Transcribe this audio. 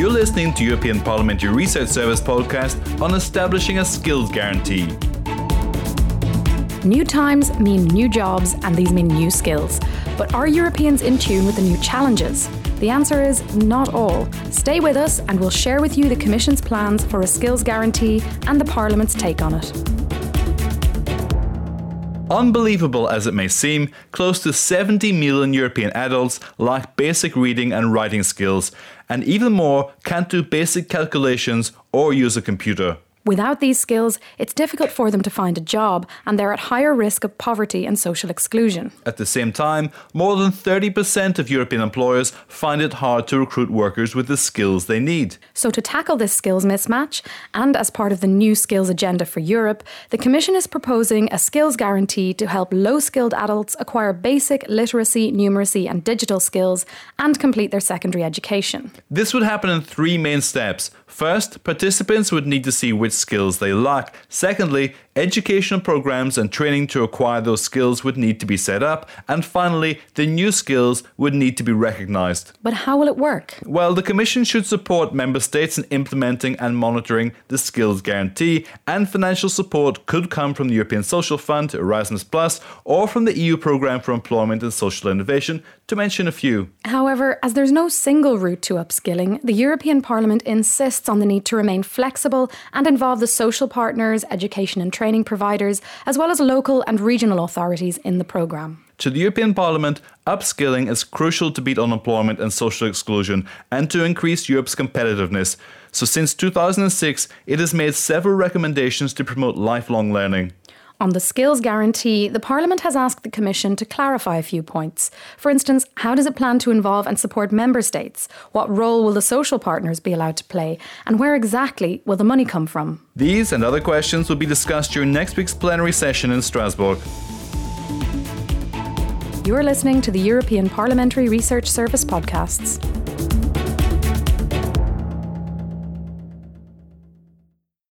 You're listening to European Parliamentary Research Service podcast on establishing a skills guarantee. New times mean new jobs, and these mean new skills. But are Europeans in tune with the new challenges? The answer is not all. Stay with us, and we'll share with you the Commission's plans for a skills guarantee and the Parliament's take on it. Unbelievable as it may seem, close to 70 million European adults lack basic reading and writing skills, and even more can't do basic calculations or use a computer. Without these skills, it's difficult for them to find a job, and they're at higher risk of poverty and social exclusion. At the same time, more than 30% of European employers find it hard to recruit workers with the skills they need. So, to tackle this skills mismatch, and as part of the new skills agenda for Europe, the Commission is proposing a skills guarantee to help low skilled adults acquire basic literacy, numeracy, and digital skills and complete their secondary education. This would happen in three main steps. First, participants would need to see which skills they lack. Secondly, educational programs and training to acquire those skills would need to be set up. And finally, the new skills would need to be recognised. But how will it work? Well, the Commission should support Member States in implementing and monitoring the skills guarantee, and financial support could come from the European Social Fund, Erasmus, Plus, or from the EU Programme for Employment and Social Innovation, to mention a few. However, as there's no single route to upskilling, the European Parliament insists on the need to remain flexible and involve the social partners, education and training providers, as well as local and regional authorities in the programme. To the European Parliament, upskilling is crucial to beat unemployment and social exclusion and to increase Europe's competitiveness. So, since 2006, it has made several recommendations to promote lifelong learning. On the skills guarantee, the Parliament has asked the Commission to clarify a few points. For instance, how does it plan to involve and support Member States? What role will the social partners be allowed to play? And where exactly will the money come from? These and other questions will be discussed during next week's plenary session in Strasbourg. You're listening to the European Parliamentary Research Service podcasts.